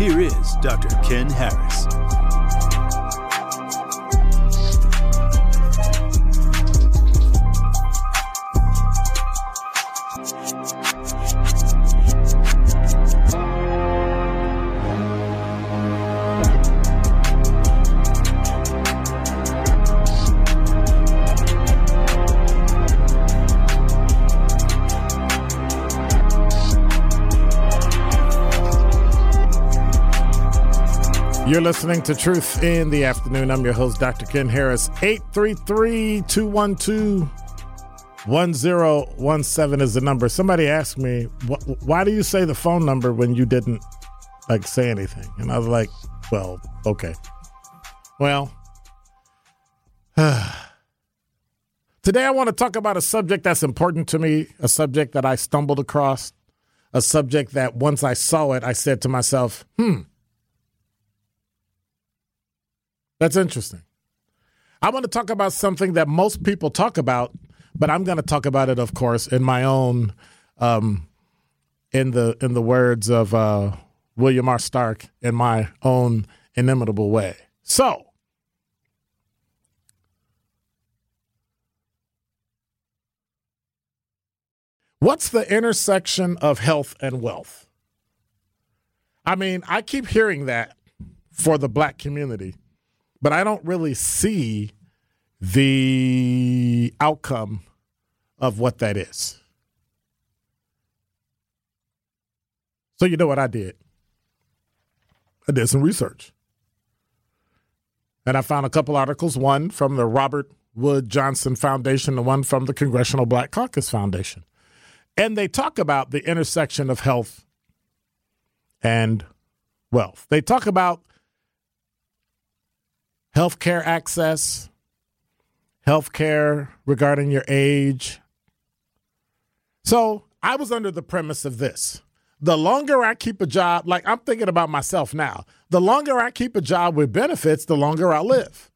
here is Dr. Ken Harris. You're listening to Truth in the Afternoon. I'm your host, Dr. Ken Harris. 833 212 1017 is the number. Somebody asked me, why do you say the phone number when you didn't like say anything? And I was like, well, okay. Well, today I want to talk about a subject that's important to me, a subject that I stumbled across, a subject that once I saw it, I said to myself, hmm, That's interesting. I want to talk about something that most people talk about, but I'm going to talk about it, of course, in my own, um, in the in the words of uh, William R. Stark, in my own inimitable way. So, what's the intersection of health and wealth? I mean, I keep hearing that for the black community but I don't really see the outcome of what that is. So, you know what I did? I did some research. And I found a couple articles, one from the Robert Wood Johnson Foundation and one from the Congressional Black Caucus Foundation. And they talk about the intersection of health and wealth. They talk about healthcare access, healthcare regarding your age. So I was under the premise of this. The longer I keep a job, like I'm thinking about myself now, the longer I keep a job with benefits, the longer I live.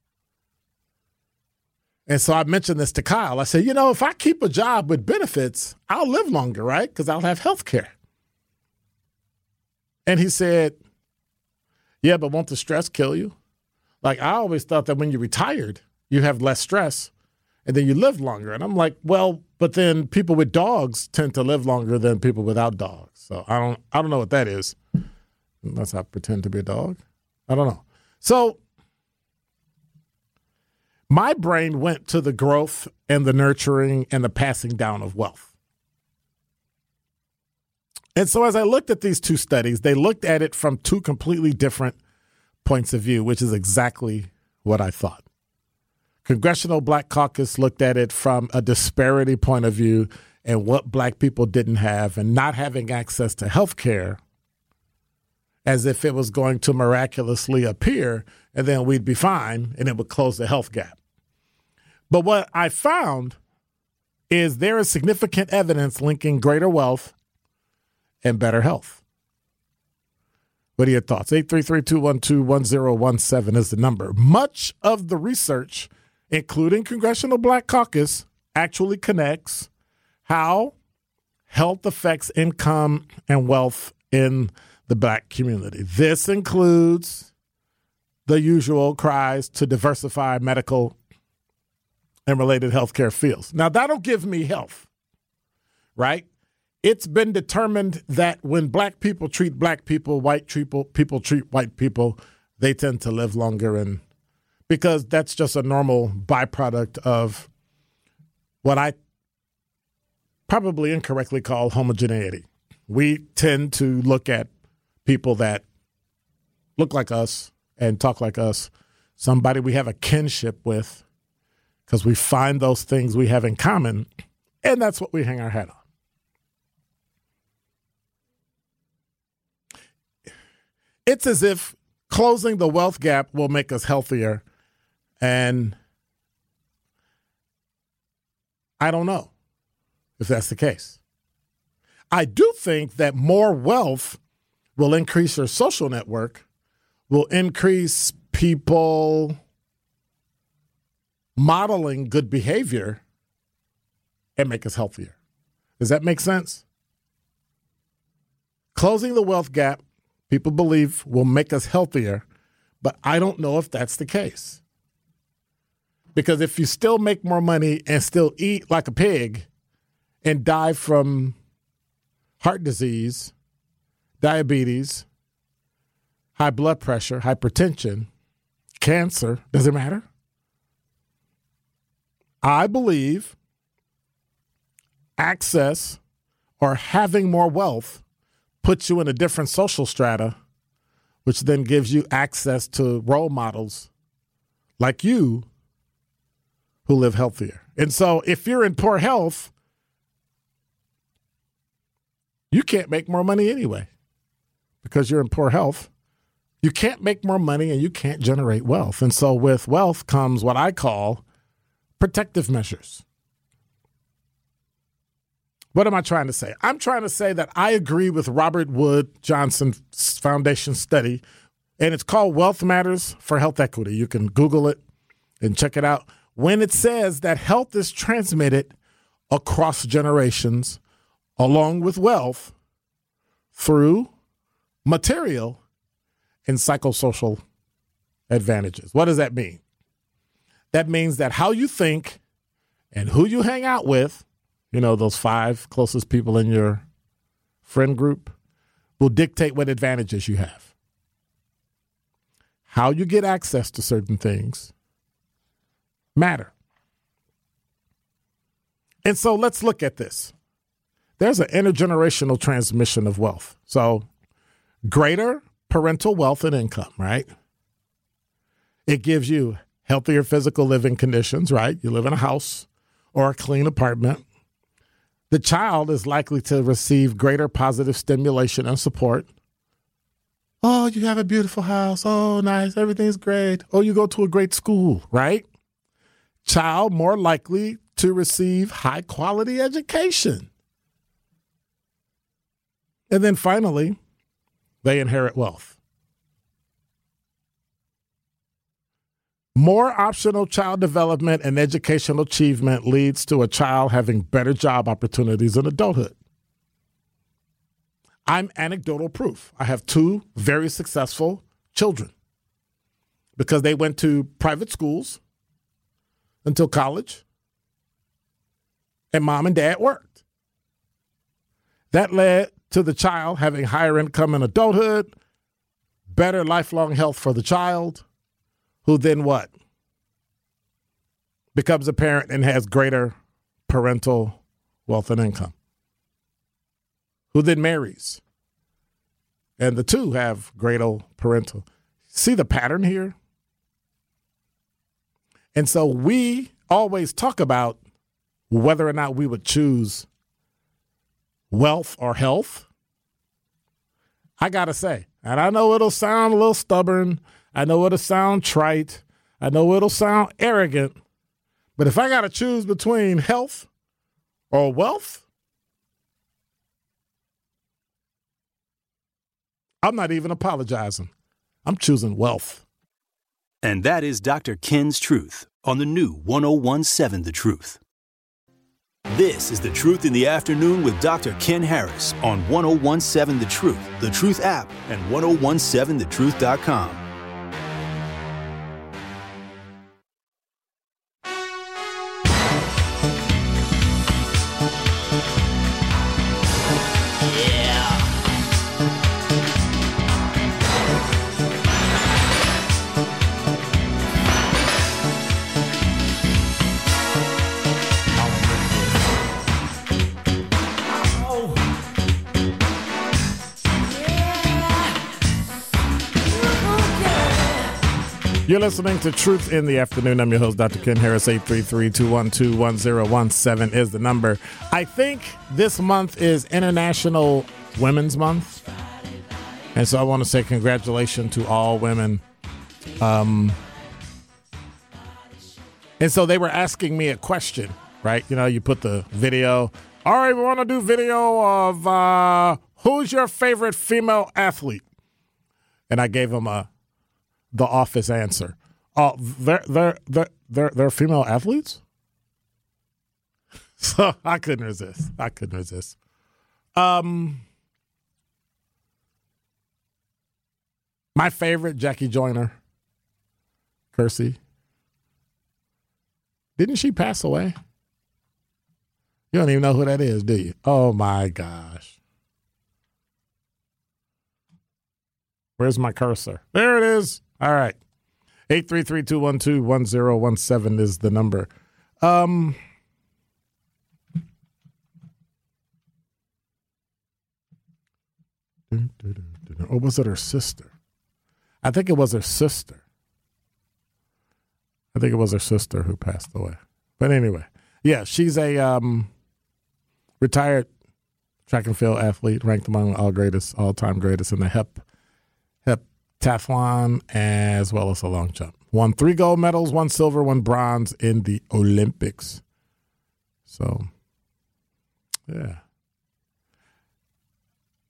And so I mentioned this to Kyle. I said, you know, if I keep a job with benefits, I'll live longer, right? Because I'll have health care. And he said, yeah, but won't the stress kill you? Like I always thought that when you're retired, you have less stress and then you live longer. And I'm like, well, but then people with dogs tend to live longer than people without dogs. So I don't I don't know what that is. Unless I pretend to be a dog. I don't know. So my brain went to the growth and the nurturing and the passing down of wealth. And so as I looked at these two studies, they looked at it from two completely different points of view, which is exactly what I thought. Congressional Black Caucus looked at it from a disparity point of view and what black people didn't have and not having access to health care as if it was going to miraculously appear and then we'd be fine and it would close the health gap. But what I found is there is significant evidence linking greater wealth and better health. What are your thoughts? 833-212-1017 is the number. Much of the research, including Congressional Black Caucus, actually connects how health affects income and wealth in the black community. This includes the usual cries to diversify medical and related healthcare fields. Now, that'll give me health, right? It's been determined that when black people treat black people, white people, people treat white people, they tend to live longer and because that's just a normal byproduct of what I probably incorrectly call homogeneity. We tend to look at people that look like us and talk like us, somebody we have a kinship with, because we find those things we have in common, and that's what we hang our hat on. It's as if closing the wealth gap will make us healthier, and I don't know if that's the case. I do think that more wealth will increase your social network, will increase people modeling good behavior and make us healthier. Does that make sense? Closing the wealth gap, people believe, will make us healthier, but I don't know if that's the case. Because if you still make more money and still eat like a pig and die from heart disease, diabetes, high blood pressure, hypertension, cancer, does it matter? I believe access or having more wealth puts you in a different social strata, which then gives you access to role models like you who live healthier. And so if you're in poor health, you can't make more money anyway because you're in poor health. You can't make more money and you can't generate wealth. And so with wealth comes what I call protective measures. What am I trying to say? I'm trying to say that I agree with Robert Wood Johnson Foundation study, and it's called Wealth Matters for Health Equity. You can Google it and check it out. When it says that health is transmitted across generations along with wealth through material and psychosocial advantages. What does that mean? That means that how you think and who you hang out with, you know, those five closest people in your friend group, will dictate what advantages you have. How you get access to certain things matter. And so let's look at this. There's an intergenerational transmission of wealth. So, greater parental wealth and income, right? It gives you healthier physical living conditions, right? You live in a house or a clean apartment. The child is likely to receive greater positive stimulation and support. Oh, you have a beautiful house. Oh, nice. Everything's great. Oh, you go to a great school, right? Child more likely to receive high quality education. And then finally, they inherit wealth. More optional child development and educational achievement leads to a child having better job opportunities in adulthood. I'm anecdotal proof. I have two very successful children because they went to private schools until college, and mom and dad worked. That led to the child having higher income in adulthood, better lifelong health for the child, who then what? Becomes a parent and has greater parental wealth and income. Who then marries. And the two have greater parental. See the pattern here? And so we always talk about whether or not we would choose wealth or health. I got to say, and I know it'll sound a little stubborn. I know it'll sound trite. I know it'll sound arrogant. But if I got to choose between health or wealth, I'm not even apologizing. I'm choosing wealth. And that is Dr. Ken's Truth on the new 1017 The Truth. This is The Truth in the Afternoon with Dr. Ken Harris on 1017 The Truth, The Truth app, and 1017thetruth.com. You're listening to Truth in the Afternoon. I'm your host, Dr. Ken Harris. 833-212-1017 is the number. I think this month is International Women's Month. And so I want to say congratulations to all women. Um, and so they were asking me a question, right? You know, you put the video. All right, we want to do video of uh, who's your favorite female athlete? And I gave them a the office answer. Oh, they're they're they're they're, they're female athletes. So I couldn't resist. I couldn't resist. Um, my favorite Jackie Joyner, Kersee. Didn't she pass away? You don't even know who that is, do you? Oh my gosh. Where's my cursor? There it is. All right. 833-212-1017 is the number. Um Or was it her sister? I think it was her sister. I think it was her sister who passed away. But anyway, yeah, she's a um, retired track and field athlete, ranked among all greatest, all time greatest in the hep heptathlon as well as a long jump. Won three gold medals, one silver, one bronze in the Olympics. So, yeah.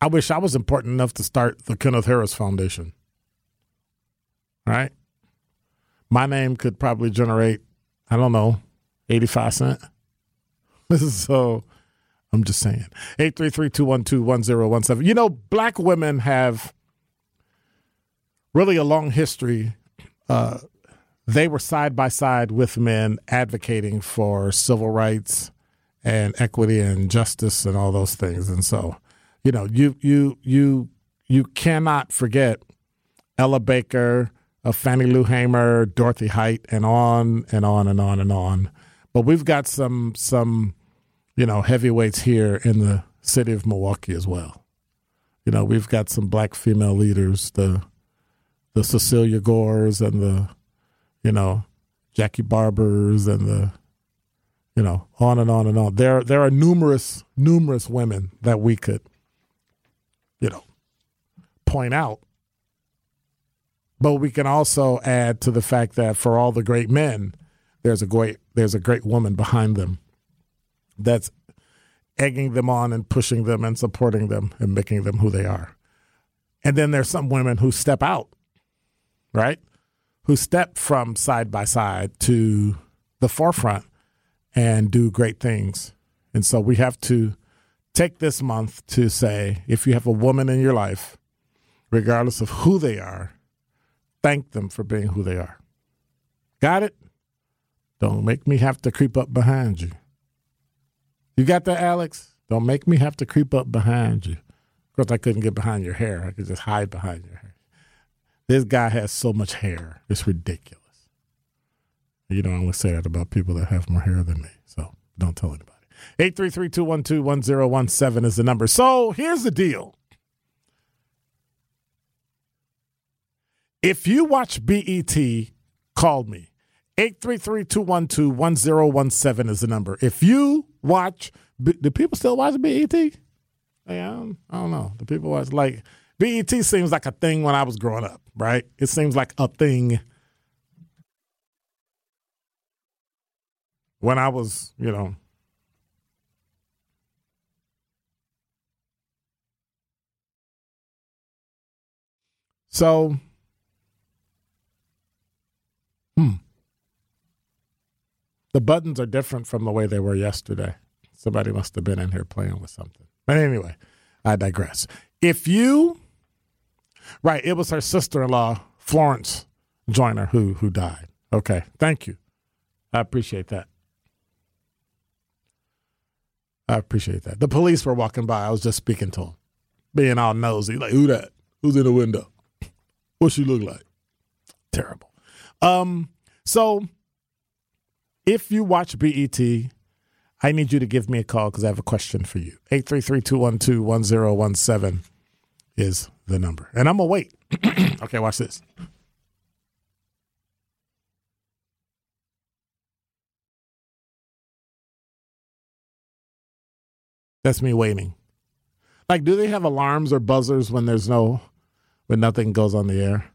I wish I was important enough to start the Kenneth Harris Foundation. Right? My name could probably generate, I don't know, 85 cents. so I'm just saying. 833-212-1017. You know, black women have really a long history. Uh, they were side by side with men advocating for civil rights and equity and justice and all those things. And so, you know, you you you you cannot forget Ella Baker, uh, Fannie Lou Hamer, Dorothy Height, and on and on and on and on. But we've got some some you know heavyweights here in the city of Milwaukee as well. You know, we've got some black female leaders, the the Cecilia Gores and the, you know, Jackie Barbers and the, you know, on and on and on. There, there are numerous, numerous women that we could, you know, point out. But we can also add to the fact that for all the great men, there's a great, there's a great woman behind them that's egging them on and pushing them and supporting them and making them who they are. And then there's some women who step out right? Who step from side by side to the forefront and do great things. And so we have to take this month to say if you have a woman in your life, regardless of who they are, thank them for being who they are. Got it? Don't make me have to creep up behind you. You got that, Alex? Don't make me have to creep up behind you. Of course, I couldn't get behind your hair. I could just hide behind your hair. This guy has so much hair. It's ridiculous. You don't only say that about people that have more hair than me. So don't tell anybody. 833-212-1017 is the number. So here's the deal. If you watch BET, call me. 833-212-1017 is the number. If you watch, do people still watch BET? Yeah, I um, don't, I don't know. Do people watch like BET seems like a thing when I was growing up, right? It seems like a thing when I was, you know, So, hmm. The buttons are different from the way they were yesterday. Somebody must have been in here playing with something. But anyway, I digress. If you, right, it was her sister in law, Florence Joyner, who, who died. Okay, thank you. I appreciate that. I appreciate that. The police were walking by. I was just speaking to them, being all nosy, like, who that? Who's in the window? What she look like? Terrible. Um, so if you watch BET, I need you to give me a call because I have a question for you. 833-212-1017 is the number. And I'm going to wait. okay, watch this. That's me waiting. Like, do they have alarms or buzzers when there's no, when nothing goes on the air?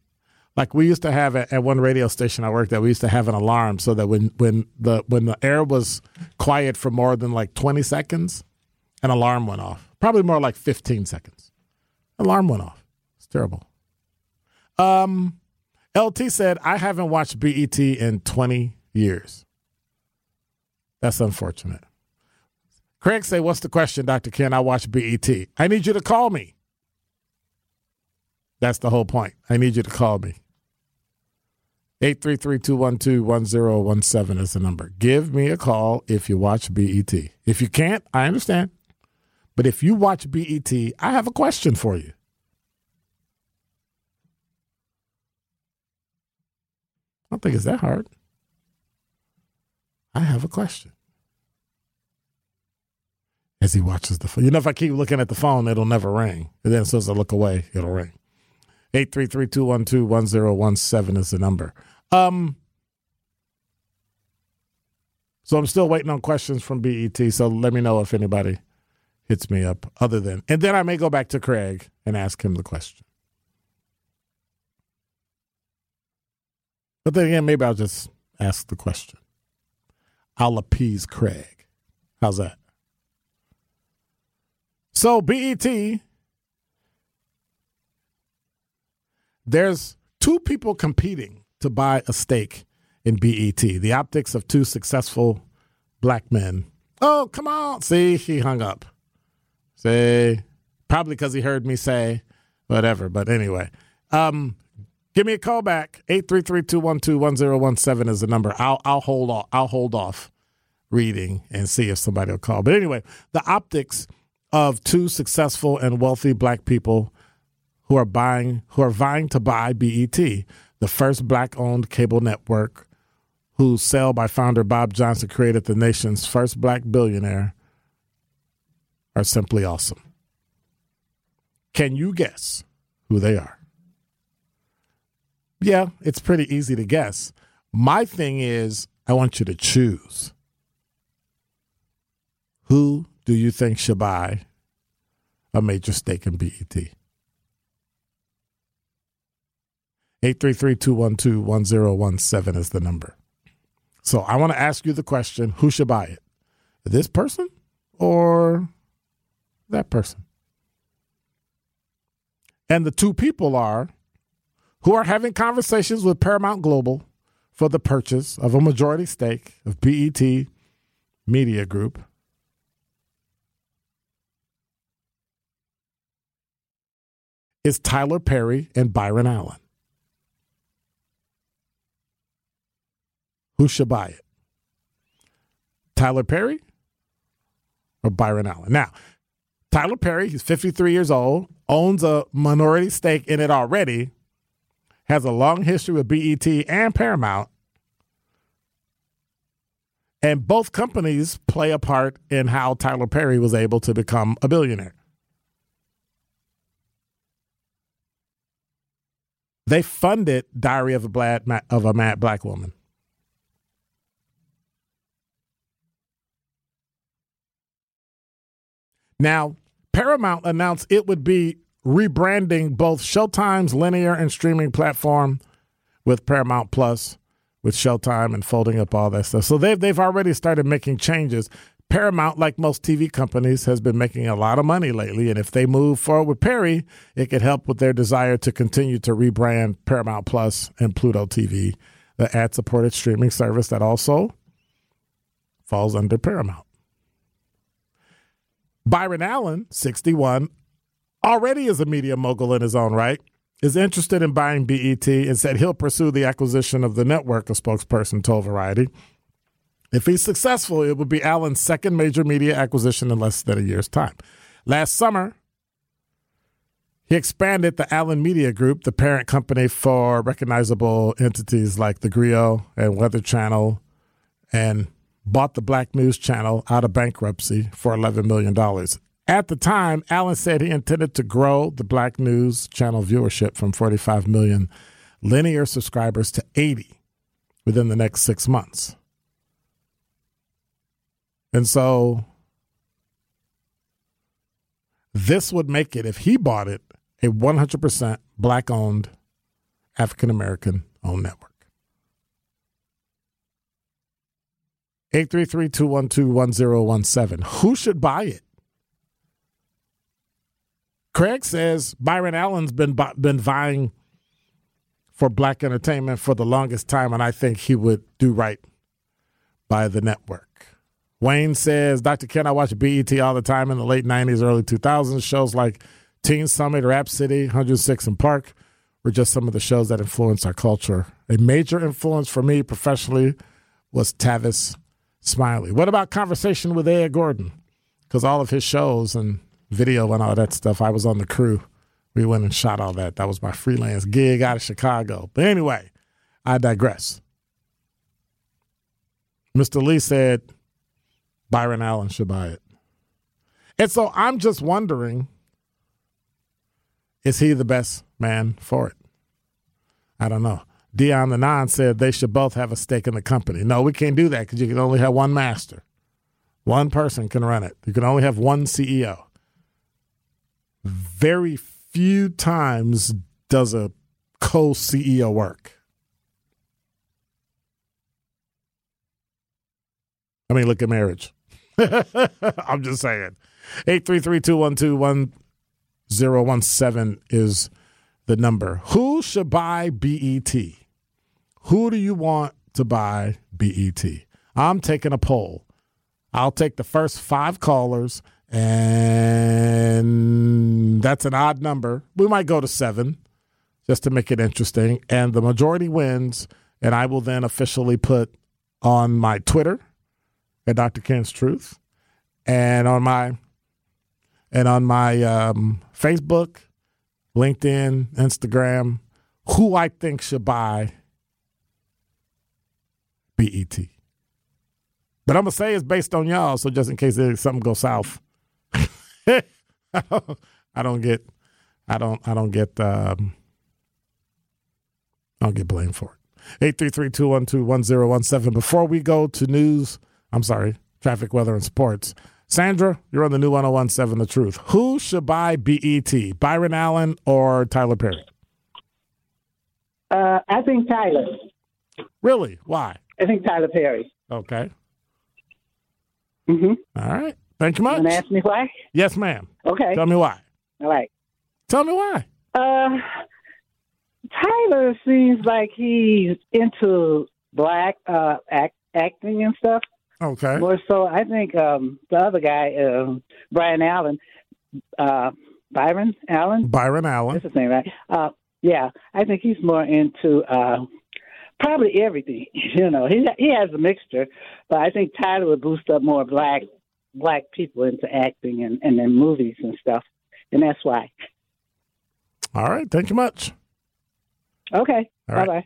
Like we used to have at, at one radio station I worked at, we used to have an alarm so that when when the when the air was quiet for more than like twenty seconds, an alarm went off. Probably more like fifteen seconds. Alarm went off. Terrible. Um, LT said I haven't watched BET in twenty years. That's unfortunate. Craig say, "What's the question, Doctor Ken? I watch BET. I need you to call me." That's the whole point. I need you to call me. 833-212-1017 is the number. Give me a call if you watch BET. If you can't, I understand. But if you watch BET, I have a question for you. I don't think it's that hard. I have a question. As he watches the phone. You know, if I keep looking at the phone, it'll never ring. And then as soon as I look away, it'll ring. 833-212-1017 is the number. Um, so I'm still waiting on questions from BET. So let me know if anybody hits me up other than, and then I may go back to Craig and ask him the question. But then again, maybe I'll just ask the question. I'll appease Craig. How's that? So BET There's two people competing to buy a stake in BET. The optics of two successful black men. Oh, come on. See, he hung up. See, probably because he heard me say whatever. But anyway, um, give me a call back. 833-212-1017 is the number. I'll I'll hold off. I'll hold off reading and see if somebody will call. But anyway, the optics of two successful and wealthy black people who are buying who are vying to buy BET, the first black-owned cable network whose sale by founder Bob Johnson created the nation's first black billionaire are simply awesome. Can you guess who they are? Yeah, it's pretty easy to guess. My thing is, I want you to choose. Who do you think should buy a major stake in BET? 833-212-1017 is the number. So I want to ask you the question, who should buy it? This person or that person? And the two people are who are having conversations with Paramount Global for the purchase of a majority stake of BET Media Group. Is Tyler Perry and Byron Allen. Who should buy it? Tyler Perry or Byron Allen? Now, Tyler Perry, he's 53 years old, owns a minority stake in it already, has a long history with BET and Paramount. And both companies play a part in how Tyler Perry was able to become a billionaire. They funded Diary of a, Black, of a Mad Black Woman. Now, Paramount announced it would be rebranding both Showtime's linear and streaming platform with Paramount Plus, with Showtime and folding up all that stuff. So they've they've already started making changes. Paramount, like most TV companies, has been making a lot of money lately. And if they move forward with Perry, it could help with their desire to continue to rebrand Paramount Plus and Pluto TV, the ad supported streaming service that also falls under Paramount. Byron Allen, 61, already is a media mogul in his own right, is interested in buying BET and said he'll pursue the acquisition of the network, a spokesperson told Variety. If he's successful, it would be Allen's second major media acquisition in less than a year's time. Last summer, he expanded the Allen Media Group, the parent company for recognizable entities like the Grio and Weather Channel, and bought the Black News Channel out of bankruptcy for $11 million. At the time, Allen said he intended to grow the Black News Channel viewership from 45 million linear subscribers to 80 within the next six months. And so this would make it, if he bought it, a 100% black owned, African American owned network. 833 212 1017. Who should buy it? Craig says Byron Allen's been been vying for black entertainment for the longest time, and I think he would do right by the network. Wayne says, Dr. Ken, I watch BET all the time in the late 90s, early 2000s. Shows like Teen Summit, Rap City, 106 and Park were just some of the shows that influenced our culture. A major influence for me professionally was Tavis Smiley. What about Conversation with Ed Gordon? Because all of his shows and video and all that stuff, I was on the crew. We went and shot all that. That was my freelance gig out of Chicago. But anyway, I digress. Mr. Lee said, Byron Allen should buy it. And so I'm just wondering is he the best man for it? I don't know. Dion the Non said they should both have a stake in the company. No, we can't do that because you can only have one master. One person can run it. You can only have one CEO. Very few times does a co CEO work. I mean, look at marriage. I'm just saying. 833-212-1017 is the number. Who should buy BET? Who do you want to buy BET? I'm taking a poll. I'll take the first five callers, and that's an odd number. We might go to seven just to make it interesting. And the majority wins, and I will then officially put on my Twitter at Dr. Ken's Truth, and on my and on my um, Facebook, LinkedIn, Instagram, who I think should buy BET. But I'm gonna say it's based on y'all, so just in case something goes south, I don't get, I don't, I don't get, um, I don't get blamed for it. 833-212-1017. Before we go to news I'm sorry, traffic, weather, and sports. Sandra, you're on the new 1017 The Truth. Who should buy BET, Byron Allen or Tyler Perry? Uh, I think Tyler. Really? Why? I think Tyler Perry. Okay. Mm-hmm. All right. Thank you much. You ask me why? Yes, ma'am. Okay. Tell me why. All right. Tell me why. Uh, Tyler seems like he's into black uh, act, acting and stuff. Okay. More so, I think um, the other guy, uh, Brian Allen, uh, Byron Allen. Byron Allen. That's his name, right? Uh, yeah, I think he's more into uh, probably everything. You know, he he has a mixture, but I think Tyler would boost up more black black people into acting and and in movies and stuff, and that's why. All right. Thank you much. Okay. All bye bye.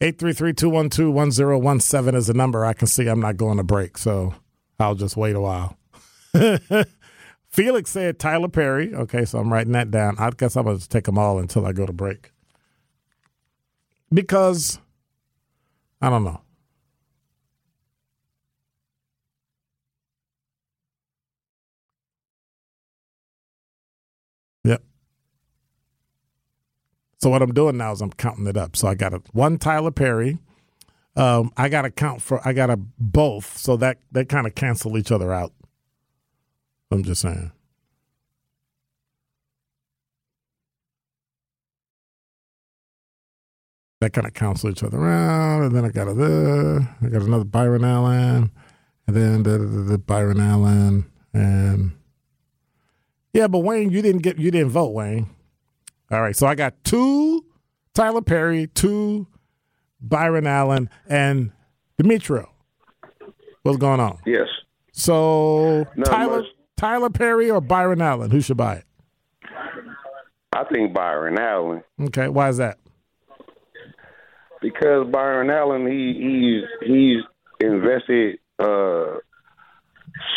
833-212-1017 is the number. I can see I'm not going to break, so I'll just wait a while. Felix said Tyler Perry. Okay, so I'm writing that down. I guess I'm going to take them all until I go to break. Because, I don't know. So what I'm doing now is I'm counting it up. So I got a, one Tyler Perry, Um, I got to count for I got to both, so that they kind of cancel each other out. I'm just saying. That kind of cancel each other out, and then I got a uh, I got another Byron Allen, and then the, the, the Byron Allen, and yeah, but Wayne, you didn't get you didn't vote, Wayne. All right, so I got two Tyler Perry, two Byron Allen, and Demetrio. What's going on? Yes. So Not Tyler much. Tyler Perry or Byron Allen? Who should buy it? I think Byron Allen Okay, why is that? because Byron Allen he he's he's invested uh,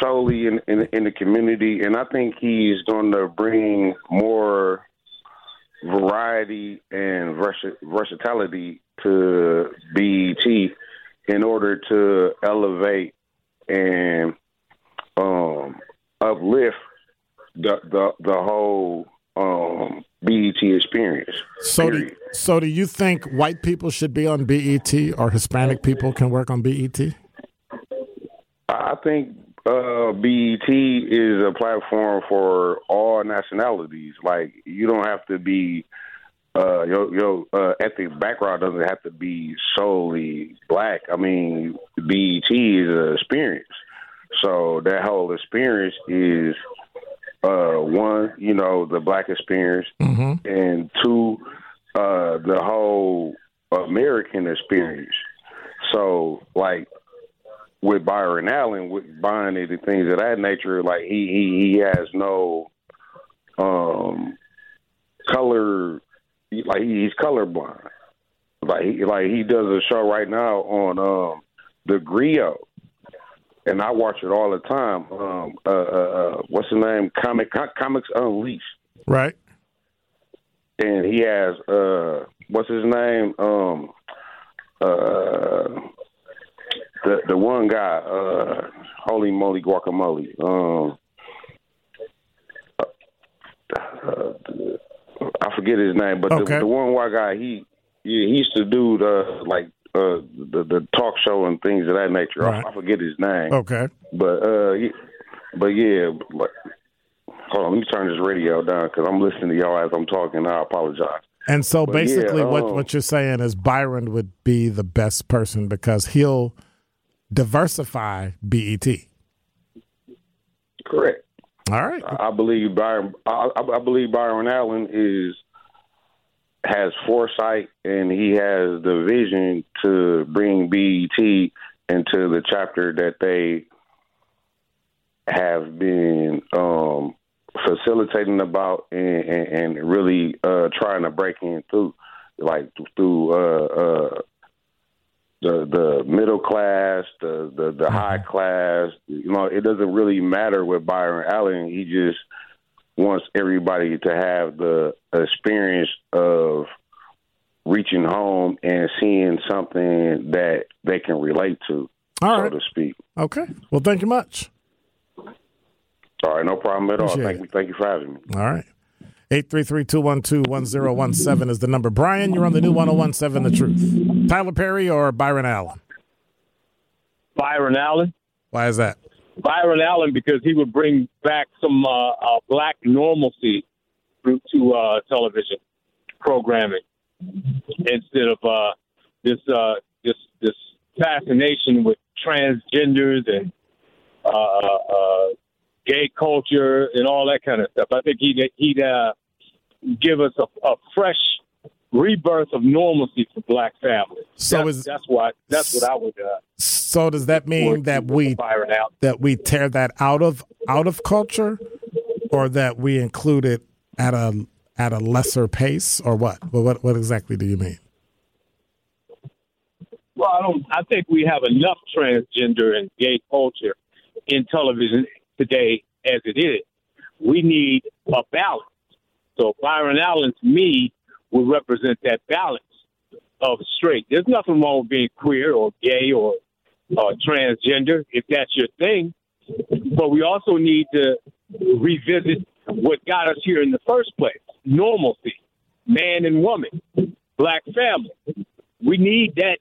solely in, in in the community, and I think he's going to bring more variety and versa- versatility to BET in order to elevate and um, uplift the the the whole um, BET experience. So do, so do you think white people should be on BET or Hispanic people can work on BET? I think uh, BET is a platform for all nationalities. Like you don't have to be uh, your your uh, ethnic background doesn't have to be solely black. I mean, BET is an experience. So that whole experience is uh, one, you know, the black experience, Mm-hmm. and two, uh, the whole American experience. So, like with Byron Allen, with buying it and things of that nature, like he he, he has no um color, like he, he's colorblind. Like he like he does a show right now on um the Grio. And I watch it all the time. Um, uh, uh, uh, what's the name? Comic Comics Unleashed Right. and he has uh what's his name um uh the the one guy uh holy moly guacamole um uh, I forget his name but Okay. the, the one white guy he yeah, he used to do the like uh the the talk show and things of that nature Right. I, I forget his name Okay. but uh yeah, but yeah like hold on let me turn this radio down because I'm listening to y'all as I'm talking I apologize And so But yeah, basically, what um, what you're saying is Byron would be the best person because he'll diversify BET. Correct. All right. I believe Byron. I, I I believe Byron Allen is has foresight and he has the vision to bring BET into the chapter that they have been um, facilitating about and, and, and really uh, trying to break in through, like through uh, uh, the the middle class, the the, the mm-hmm. high class. You know, it doesn't really matter with Byron Allen. He just wants everybody to have the experience of reaching home and seeing something that they can relate to, All so right. to speak. Okay. Well, thank you much. All right, no problem at all. Thank it. you, thank you for having me. All right. 833-212-1017 is the number. Brian, you're on the new 1017 The Truth. Tyler Perry or Byron Allen? Byron Allen. Why is that? Byron Allen because he would bring back some uh, uh, black normalcy to, to uh, television programming instead of uh, this uh, this this fascination with transgenders and uh, uh, gay culture and all that kind of stuff. I think he'd he'd uh, give us a, a fresh rebirth of normalcy for black families. So that's, is- that's what that's what I would. Uh, So does that mean that we that we tear that out of out of culture, or that we include it at a at a lesser pace, or what? Well, what what exactly do you mean? Well, I don't. I think we have enough transgender and gay culture in television today as it is. We need a balance. So Byron Allen, to me, would represent that balance of straight. There's nothing wrong with being queer or gay or uh, transgender if that's your thing. But we also need to revisit what got us here in the first place: normalcy, man and woman, black family. We need that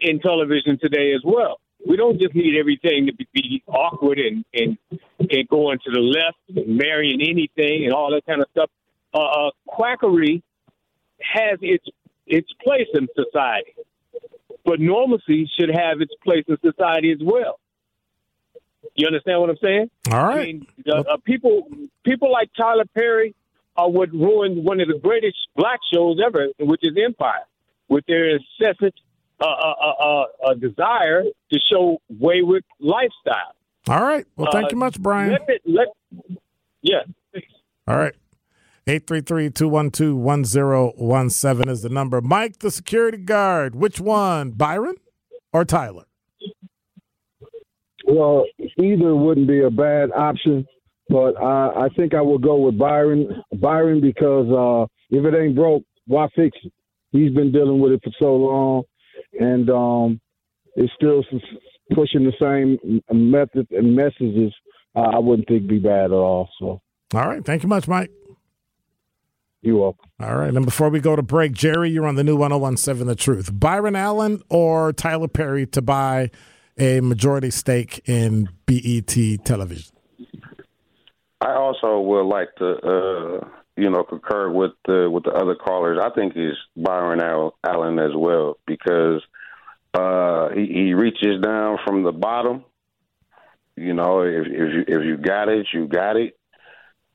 in television today as well. We don't just need everything to be, awkward and, and and going to the left and marrying anything and all that kind of stuff. Uh, uh, quackery has its its place in society, but normalcy should have its place in society as well. You understand what I'm saying? All right. I mean, the, uh, people people like Tyler Perry are what ruined one of the greatest black shows ever, which is Empire, with their incessant uh, uh, uh, uh desire to show wayward lifestyle. All right. Well, thank you uh, much, Brian. Let, let, yeah. All right. 833-212-1017 is the number. Mike, the security guard. Which one, Byron or Tyler? Well, either wouldn't be a bad option, but I, I think I will go with Byron. Byron because uh, if it ain't broke, why fix it? He's been dealing with it for so long, and um, it's still pushing the same methods and messages. Uh, I wouldn't think be bad at all. So, all right, thank you much, Mike. You're welcome. All right. And before we go to break, Jerry, you're on the new 1017 The Truth. Byron Allen or Tyler Perry to buy a majority stake in BET television? I also would like to, uh, you know, concur with the with the other callers. I think it's Byron Allen as well because uh, he, he reaches down from the bottom. You know, if if you, if you got it, you got it.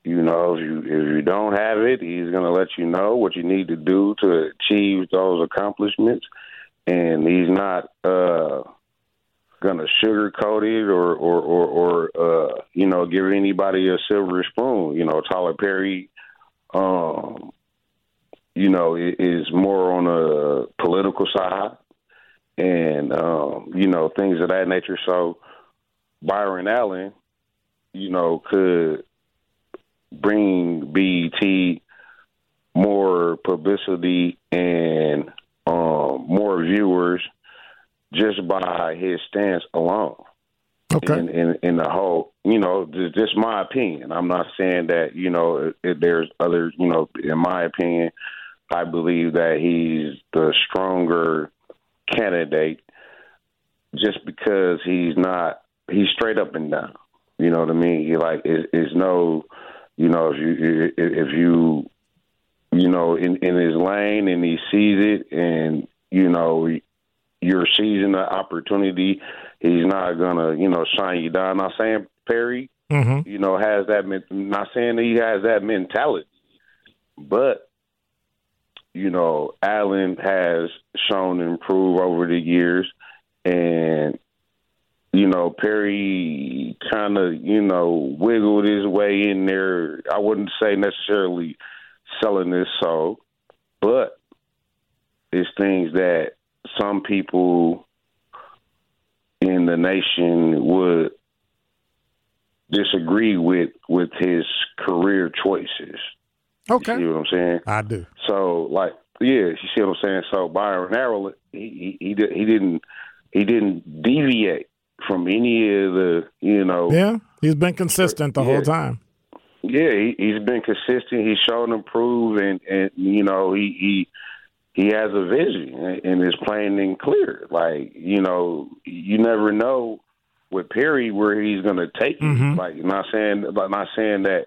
You know, if you if you don't have it, he's going to let you know what you need to do to achieve those accomplishments, and he's not uh, going to sugarcoat it or or or, or uh, you know give anybody a silver spoon. You know, Tyler Perry, um, you know, is more on a political side, and um, you know things of that nature. So Byron Allen, you know, could bring BET more publicity and um, more viewers just by his stance alone. Okay. In, in, in the whole, you know, just, just my opinion. I'm not saying that you know if there's other, you know, in my opinion, I believe that he's the stronger candidate, just because he's not he's straight up and down. You know what I mean? He like is, is no you know, if you if you you know in in his lane and he sees it, and you know you're seizing the opportunity, he's not gonna you know shine you down. Not saying Perry, mm-hmm. you know, has that. Not saying that he has that mentality, but you know, Allen has shown improve over the years, and you know, Perry kind of, you know, wiggled his way in there. I wouldn't say necessarily selling his soul, but it's things that some people in the nation would disagree with with his career choices. Okay, you see what I'm saying? I do. So, like, yeah, you see what I'm saying? So Byron Allen, he he, he, he didn't he didn't deviate from any of the, you know. Yeah, he's been consistent the yeah. whole time. Yeah, he, he's been consistent. He's shown improve, and and you know he he he has a vision and is plain and clear. Like you know, you never know with Perry where he's going to take mm-hmm. Like not saying, like not saying that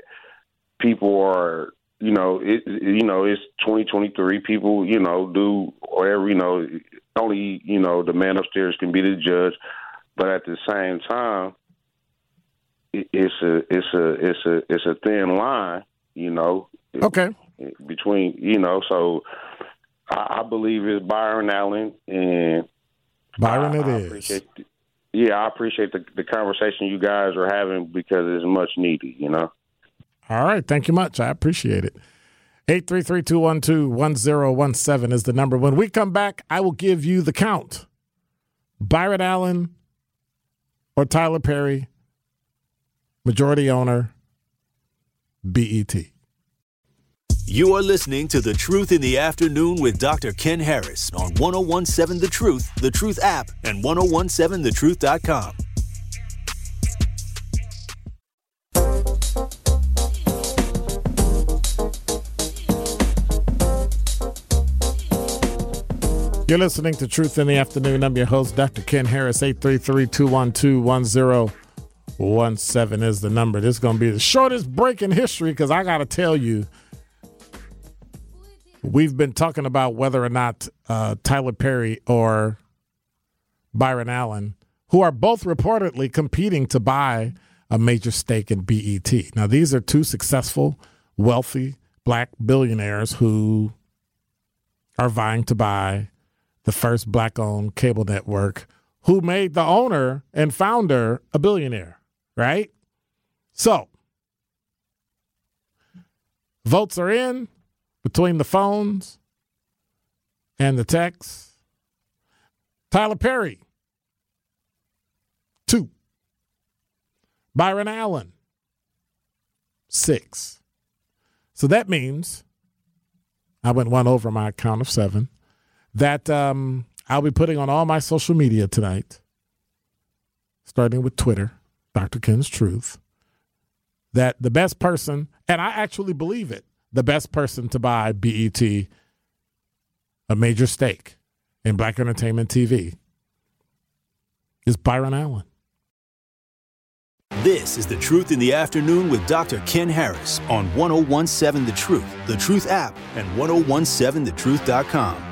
people are you know, it, you know, it's 2023. People, you know, do whatever, you know, only, you know, the man upstairs can be the judge. But at the same time, it's a it's a it's a it's a thin line, you know. Okay. Between you know, so I, I believe it's Byron Allen and Byron. I, it I is. The, yeah, I appreciate the the conversation you guys are having because it's much needed. You know. All right, thank you much. I appreciate it. 833-212-1017 is the number. When we come back, I will give you the count. Byron Allen or Tyler Perry, majority owner, BET. You are listening to The Truth in the Afternoon with Dr. Ken Harris on 1017 The Truth, The Truth app, and 1017thetruth.com. You're listening to Truth in the Afternoon. I'm your host, Dr. Ken Harris. 833 212 1017 is the number. This is going to be the shortest break in history because I got to tell you, we've been talking about whether or not uh, Tyler Perry or Byron Allen, who are both reportedly competing to buy a major stake in BET. Now, these are two successful, wealthy black billionaires who are vying to buy the first black owned cable network, who made the owner and founder a billionaire, right? So, votes are in between the phones and the texts. Tyler Perry, two. Byron Allen, six. So that means I went one over my count of seven that um, I'll be putting on all my social media tonight, starting with Twitter, Dr. Ken's Truth, that the best person, and I actually believe it, the best person to buy BET a major stake in Black Entertainment TV is Byron Allen. This is The Truth in the Afternoon with Dr. Ken Harris on 1017 The Truth, The Truth app, and 1017thetruth.com.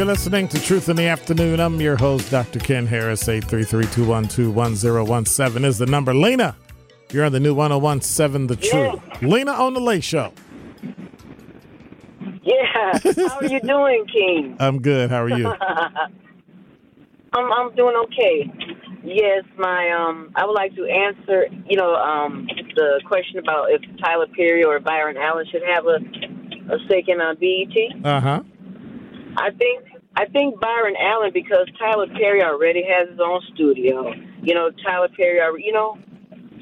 You're listening to Truth in the Afternoon. I'm your host, Dr. Ken Harris. 833-212-1017 is the number. Lena, you're on the new 1017 The Truth. Lena on the Late Show. Yeah. How are you doing, King? I'm good. How are you? I'm I'm doing okay. Yes, my um I would like to answer, you know, um the question about if Tyler Perry or Byron Allen should have a a stake in uh, BET. Uh-huh. I think I think Byron Allen because Tyler Perry already has his own studio. You know, Tyler Perry, already- you know,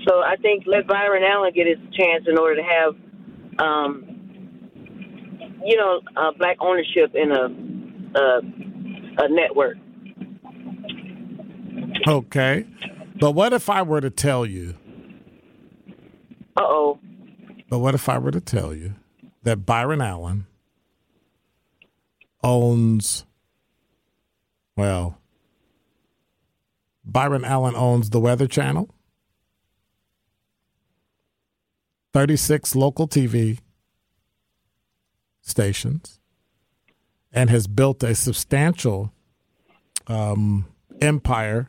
so I think let Byron Allen get his chance in order to have, um, you know, uh, black ownership in a a, a network. Okay. But what if I were to tell you, Uh oh. but what if I were to tell you that Byron Allen owns, well, Byron Allen owns the Weather Channel, 36 local TV stations, and has built a substantial um, empire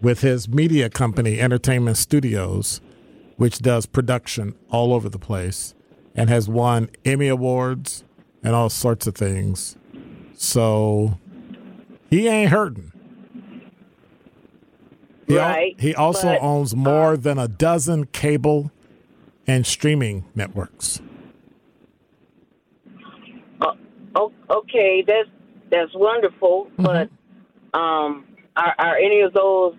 with his media company, Entertainment Studios, which does production all over the place and has won Emmy Awards and all sorts of things. So he ain't hurting. He, al- Right, he also but, owns more than a dozen cable and streaming networks. Uh, okay, that's that's wonderful, but um, are, are any of those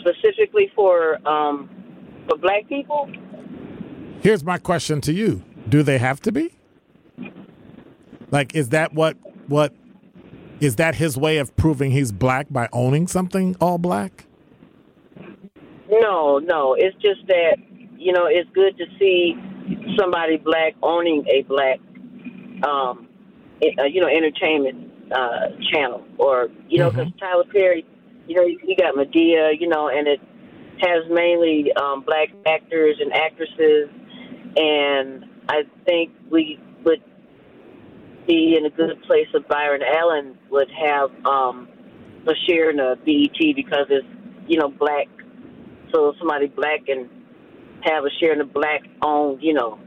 specifically for um, for black people? Here's my question to you: Do they have to be? Like, is that what what is that his way of proving he's black by owning something all black? No, no. It's just that you know it's good to see somebody black owning a black, um, uh, you know, entertainment uh, channel, or you know, because Tyler Perry, you know, he got Madea, you know, and it has mainly um, black actors and actresses, and I think we be in a good place if Byron Allen would have um, a share in a BET because it's you know black so somebody black can have a share in a black owned, you know.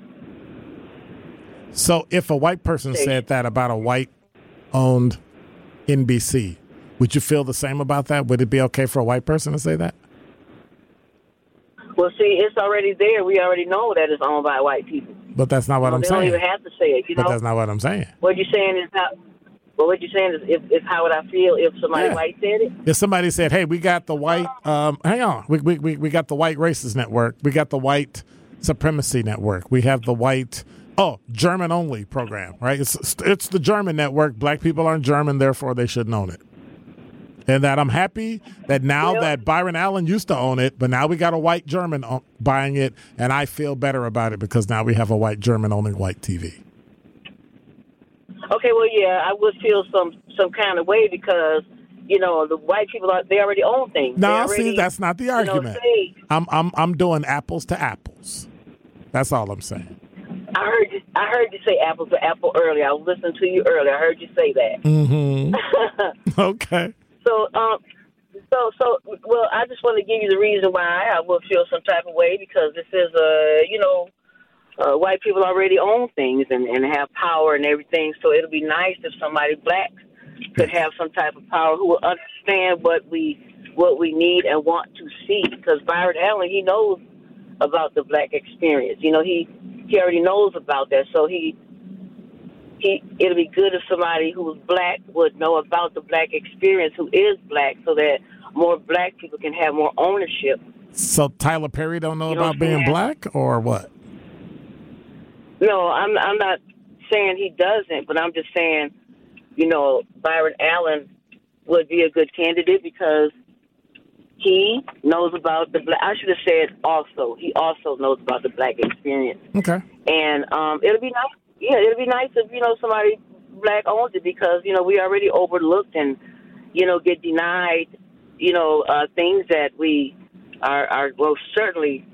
So, if a white person said that about a white owned NBC, would you feel the same about that? Would it be okay for a white person to say that? Well, see, it's already there. We already know that it's owned by white people. But that's not what So I'm they don't saying. even have to say it, you But know. that's not what I'm saying. What you're saying is how. Well, what you're saying is, if, if how would I feel if somebody Yeah. white said it? If somebody said, "Hey, we got the white," um, hang on, we, we we we got the white racist network, we got the white supremacy network, we have the white oh German only program, right? It's it's the German network. Black people aren't German, therefore they shouldn't own it. And that I'm happy that now that Byron Allen used to own it, but now we got a white German buying it, and I feel better about it because now we have a white German owning white TV. Okay, well, yeah, I would feel some some kind of way because you know the white people are, they already own things. No, already, see, that's not the you know, argument. I'm I'm I'm doing apples to apples. That's all I'm saying. I heard you. I heard you say apples to apple earlier. I was listening to you earlier. I heard you say that. Mm-hmm. okay. So, um, so, so, well, I just want to give you the reason why I will feel some type of way because this is, uh, you know, uh, white people already own things and, and have power and everything. So it'll be nice if somebody black could have some type of power who will understand what we what we need and want to see. Because Byron Allen, he knows about the black experience. You know, he he already knows about that. So he he it'll be good if somebody who's black would know about the black experience who is black so that more black people can have more ownership So Tyler Perry don't know You know about being black or what? no i'm i'm not saying he doesn't but i'm just saying you know byron allen would be a good candidate because he knows about the black i should have said also he also knows about the black experience Okay. and um it'll be nice yeah it'd be nice if you know somebody black owns it because you know we already overlooked and you know get denied you know uh things that we are are well certainly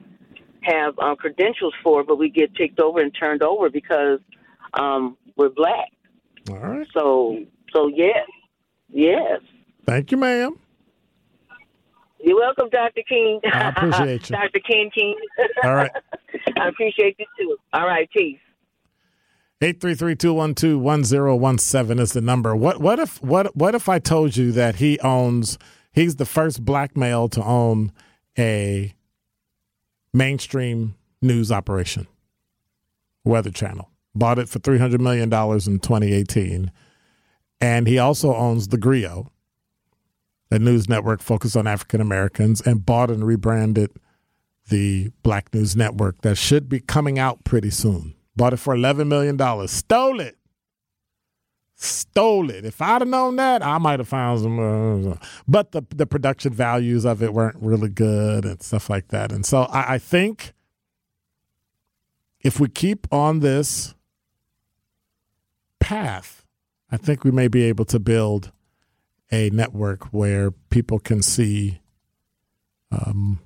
have um, credentials for but we get picked over and turned over because um we're black All right. so so yes yes Thank you, ma'am. you're welcome dr king I appreciate you. dr king king All right. i appreciate you too all right peace 833-212-1017 is the number. What what if what what if I told you that he owns he's the first black male to own a mainstream news operation. Weather Channel. Bought it for 300 million dollars in 2018. And he also owns The Grio, a news network focused on African Americans and bought and rebranded the Black News Network that should be coming out pretty soon. Bought it for $11 million. Stole it. Stole it. If I'd have known that, I might have found some. Uh, but the, the production values of it weren't really good and stuff like that. And so I, I think if we keep on this path, I think we may be able to build a network where people can see um,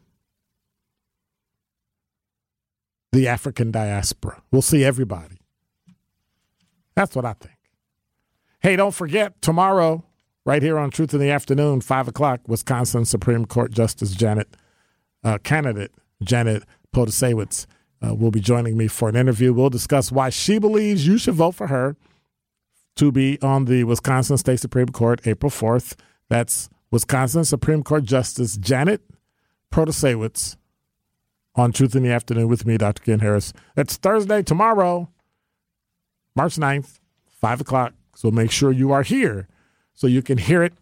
the African diaspora. We'll see everybody. That's what I think. Hey, don't forget tomorrow, right here on Truth in the Afternoon, five o'clock, Wisconsin Supreme Court Justice Janet uh, candidate Janet Protasiewicz uh, will be joining me for an interview. We'll discuss why she believes you should vote for her to be on the Wisconsin State Supreme Court April 4th. That's Wisconsin Supreme Court Justice Janet Protasiewicz on Truth in the Afternoon with me, Dr. Ken Harris. That's Thursday, tomorrow, March 9th, 5 o'clock. So make sure you are here so you can hear it.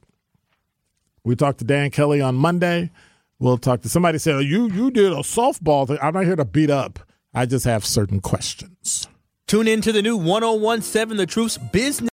We talked to Dan Kelly on Monday. We'll talk to somebody said, oh, you, you did a softball thing. I'm not here to beat up. I just have certain questions. Tune in to the new 1017 The Truth's Business